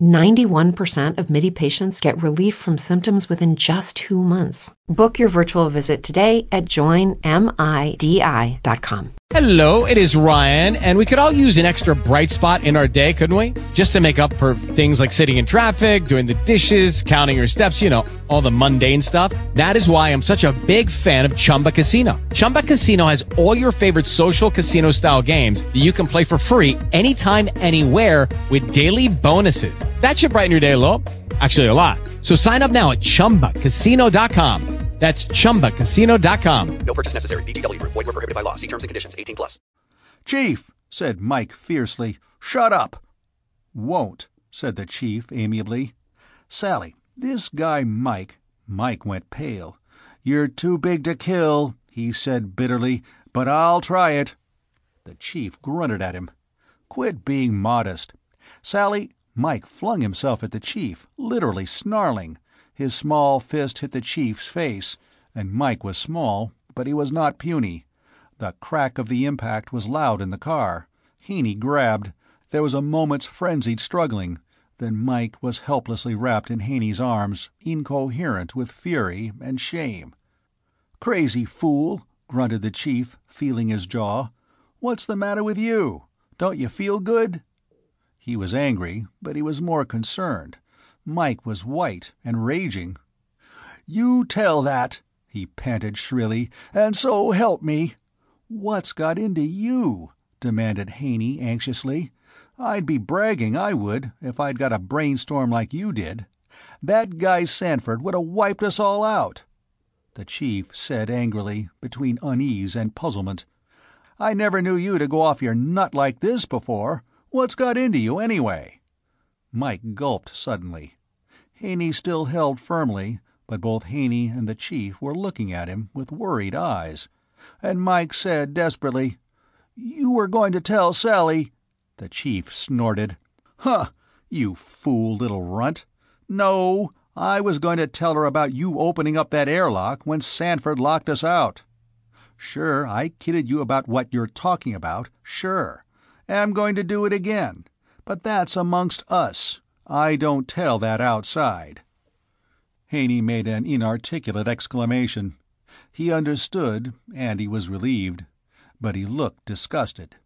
91% of MIDI patients get relief from symptoms within just two months. Book your virtual visit today at joinmidi.com. Hello, it is Ryan, and we could all use an extra bright spot in our day, couldn't we? Just to make up for things like sitting in traffic, doing the dishes, counting your steps, you know, all the mundane stuff. That is why I'm such a big fan of Chumba Casino. Chumba Casino has all your favorite social casino style games that you can play for free anytime, anywhere with daily bonuses. That should brighten your day a little. Actually, a lot. So sign up now at chumbacasino.com. That's chumbacasino.com. No purchase necessary. VGW Group. Void were prohibited by law. See terms and conditions. 18 plus. Chief, said Mike fiercely, shut up. Won't, said the chief amiably. Sally, this guy Mike. Mike went pale. You're too big to kill, he said bitterly, but I'll try it. The chief grunted at him. Quit being modest. Sally, Mike flung himself at the chief, literally snarling. His small fist hit the chief's face, and Mike was small, but he was not puny. The crack of the impact was loud in the car. Haney grabbed. There was a moment's frenzied struggling. Then Mike was helplessly wrapped in Haney's arms, incoherent with fury and shame. Crazy fool, grunted the chief, feeling his jaw. What's the matter with you? Don't you feel good? He was angry, but he was more concerned. Mike was white and raging. You tell that, he panted shrilly, and so help me. What's got into you? demanded Haney anxiously. I'd be bragging, I would, if I'd got a brainstorm like you did. That guy Sanford would have wiped us all out. The chief said angrily, between unease and puzzlement. I never knew you to go off your nut like this before. What's got into you, anyway? Mike gulped suddenly. Haney still held firmly, but both Haney and the chief were looking at him with worried eyes. And Mike said desperately, "You were going to tell Sally—" The chief snorted. "Huh! You fool little runt! No, I was going to tell her about you opening up that airlock when Sanford locked us out. Sure, I kidded you about what you're talking about, sure. Am going to do it again. But that's amongst us. I don't tell that outside." Haney made an inarticulate exclamation. He understood, and he was relieved. But he looked disgusted.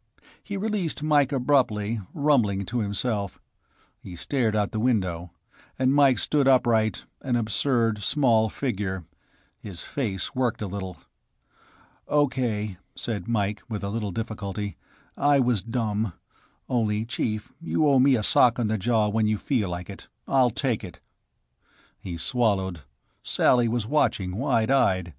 He released Mike abruptly, rumbling to himself. He stared out the window, and Mike stood upright, an absurd, small figure. His face worked a little. "Okay," said Mike, with a little difficulty. "I was dumb. Only, Chief, you owe me a sock on the jaw when you feel like it. I'll take it." He swallowed. Sally was watching wide-eyed.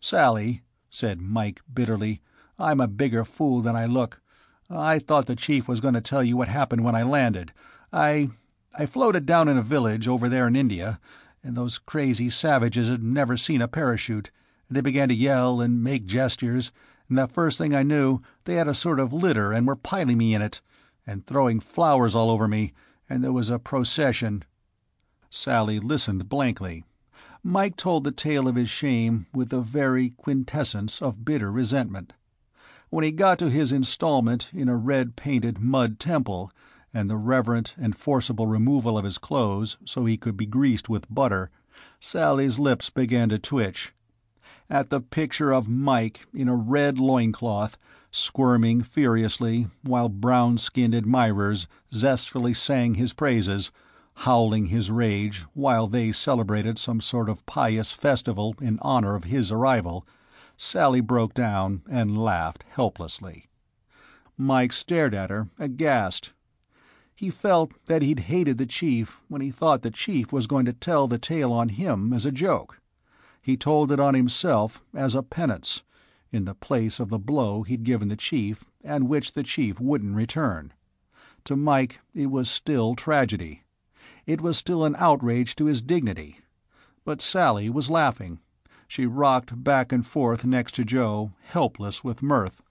"Sally," said Mike bitterly, "I'm a bigger fool than I look. I thought the chief was going to tell you what happened when I landed. I I floated down in a village over there in India, and those crazy savages had never seen a parachute. and They began to yell and make gestures, and the first thing I knew they had a sort of litter and were piling me in it, and throwing flowers all over me, and there was a procession." Sally listened blankly. Mike told the tale of his shame with the very quintessence of bitter resentment. When he got to his installment in a red-painted mud temple, and the reverent and forcible removal of his clothes so he could be greased with butter, Sally's lips began to twitch at the picture of Mike in a red loincloth, squirming furiously while brown-skinned admirers zestfully sang his praises, howling his rage while they celebrated some sort of pious festival in honor of his arrival, Sally broke down and laughed helplessly. Mike stared at her, aghast. He felt that he'd hated the chief when he thought the chief was going to tell the tale on him as a joke. He told it on himself as a penance, in the place of the blow he'd given the chief and which the chief wouldn't return. To Mike it was still tragedy. It was still an outrage to his dignity. But Sally was laughing. She rocked back and forth next to Joe, helpless with mirth.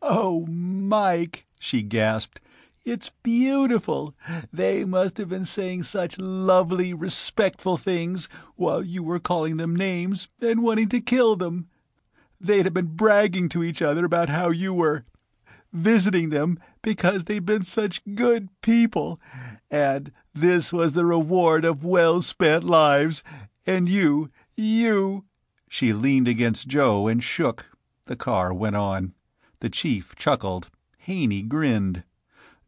"Oh, Mike!" she gasped. "It's beautiful! They must have been saying such lovely, respectful things, while you were calling them names and wanting to kill them. They'd have been bragging to each other about how you were visiting them because they'd been such good people, and this was the reward of well spent lives, and you, you She leaned against Joe and shook. The car went on. The chief chuckled. Haney grinned.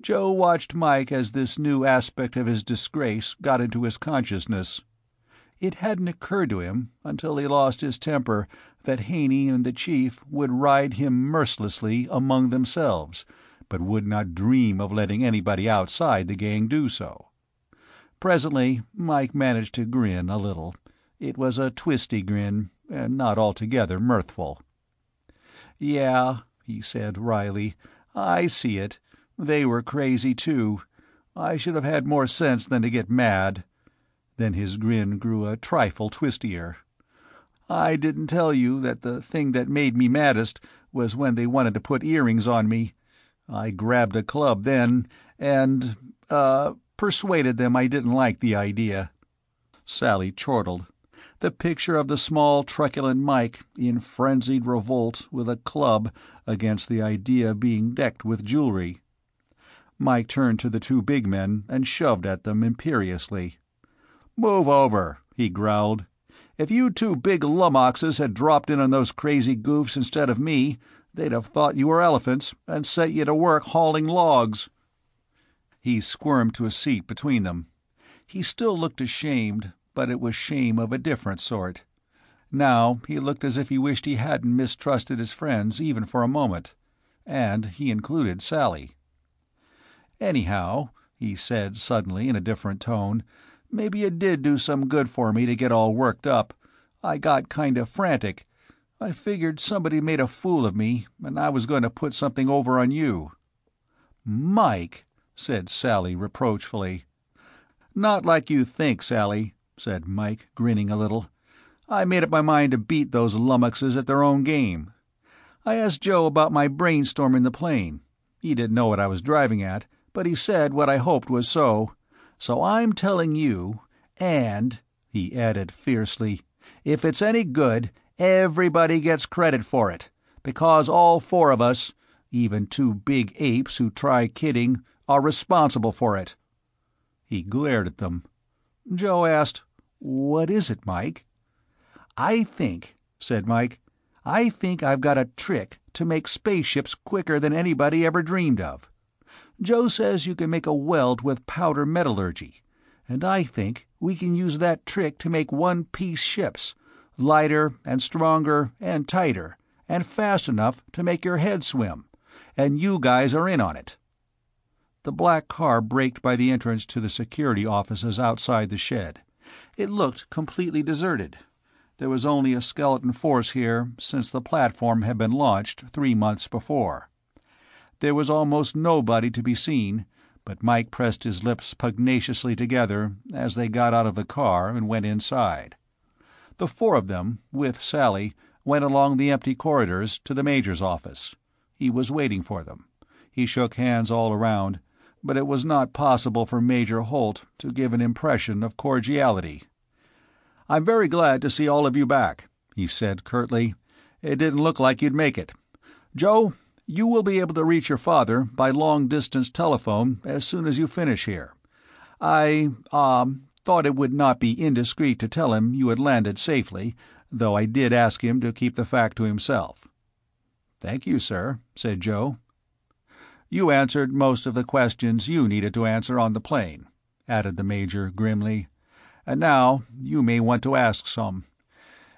Joe watched Mike as this new aspect of his disgrace got into his consciousness. It hadn't occurred to him, until he lost his temper, that Haney and the chief would ride him mercilessly among themselves, but would not dream of letting anybody outside the gang do so. Presently Mike managed to grin a little. It was a twisty grin, and not altogether mirthful. "Yeah," he said wryly, "I see it. They were crazy, too. I should have had more sense than to get mad." Then his grin grew a trifle twistier. "I didn't tell you that the thing that made me maddest was when they wanted to put earrings on me. I grabbed a club then, and, uh, persuaded them I didn't like the idea." Sally chortled. The picture of the small, truculent Mike, in frenzied revolt, with a club, against the idea of being decked with jewelry. Mike turned to the two big men and shoved at them imperiously. "Move over," he growled. "If you two big lummoxes had dropped in on those crazy goofs instead of me, they'd have thought you were elephants and set you to work hauling logs." He squirmed to a seat between them. He still looked ashamed, but it was shame of a different sort. Now he looked as if he wished he hadn't mistrusted his friends even for a moment. And he included Sally. "Anyhow," he said suddenly in a different tone, "maybe it did do some good for me to get all worked up. I got kind of frantic. I figured somebody made a fool of me, and I was going to put something over on you." "Mike!" said Sally reproachfully. "Not like you think, Sally," said Mike, grinning a little. "I made up my mind to beat those lummoxes at their own game. I asked Joe about my brainstorm in the plane. He didn't know what I was driving at, but he said what I hoped was so. So I'm telling you, and," he added fiercely, "if it's any good, everybody gets credit for it, because all four of us, even two big apes who try kidding, are responsible for it." He glared at them. Joe asked, "What is it, Mike?" "I think," said Mike, "I think I've got a trick to make spaceships quicker than anybody ever dreamed of. Joe says you can make a weld with powder metallurgy, and I think we can use that trick to make one-piece ships, lighter and stronger and tighter, and fast enough to make your head swim, and you guys are in on it." The black car braked by the entrance to the security offices outside the shed. It looked completely deserted. There was only a skeleton force here since the platform had been launched three months before. There was almost nobody to be seen, but Mike pressed his lips pugnaciously together as they got out of the car and went inside. The four of them, with Sally, went along the empty corridors to the Major's office. He was waiting for them. He shook hands all around, but it was not possible for Major Holt to give an impression of cordiality. "I'm very glad to see all of you back," he said curtly. "It didn't look like you'd make it. Joe, you will be able to reach your father by long distance telephone as soon as you finish here. I ah thought it would not be indiscreet to tell him you had landed safely, though I did ask him to keep the fact to himself." "Thank you, sir," said Joe. "You answered most of the questions you needed to answer on the plane," added the major grimly. "And now you may want to ask some.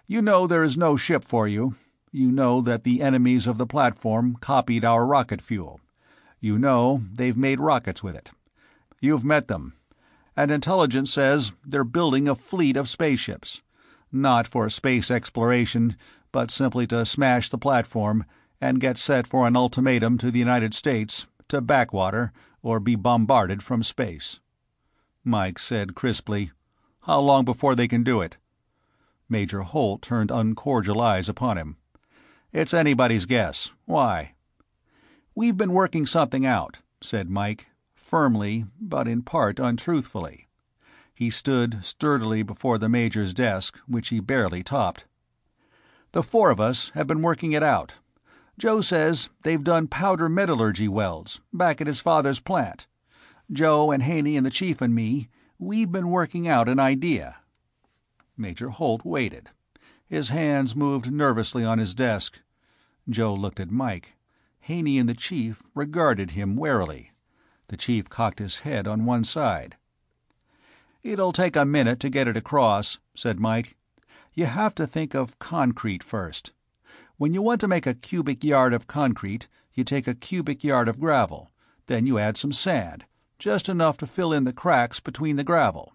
You know there is no ship for you. You know that the enemies of the platform copied our rocket fuel. You know they've made rockets with it. You've met them. And intelligence says they're building a fleet of spaceships. Not for space exploration, but simply to smash the platform and get set for an ultimatum to the United States to backwater or be bombarded from space. Mike said crisply, "How long before they can do it?" Major Holt turned uncordial eyes upon him. It's anybody's guess. Why? We've been working something out, said Mike, firmly, but in part untruthfully. He stood sturdily before the Major's desk, which he barely topped. The four of us have been working it out. Joe says they've done powder metallurgy welds, back at his father's plant. Joe and Haney and the Chief and me, we've been working out an idea. Major Holt waited. His hands moved nervously on his desk. Joe looked at Mike. Haney and the Chief regarded him warily. The Chief cocked his head on one side. It'll take a minute to get it across, said Mike. You have to think of concrete first. When you want to make a cubic yard of concrete, you take a cubic yard of gravel. Then you add some sand, just enough to fill in the cracks between the gravel.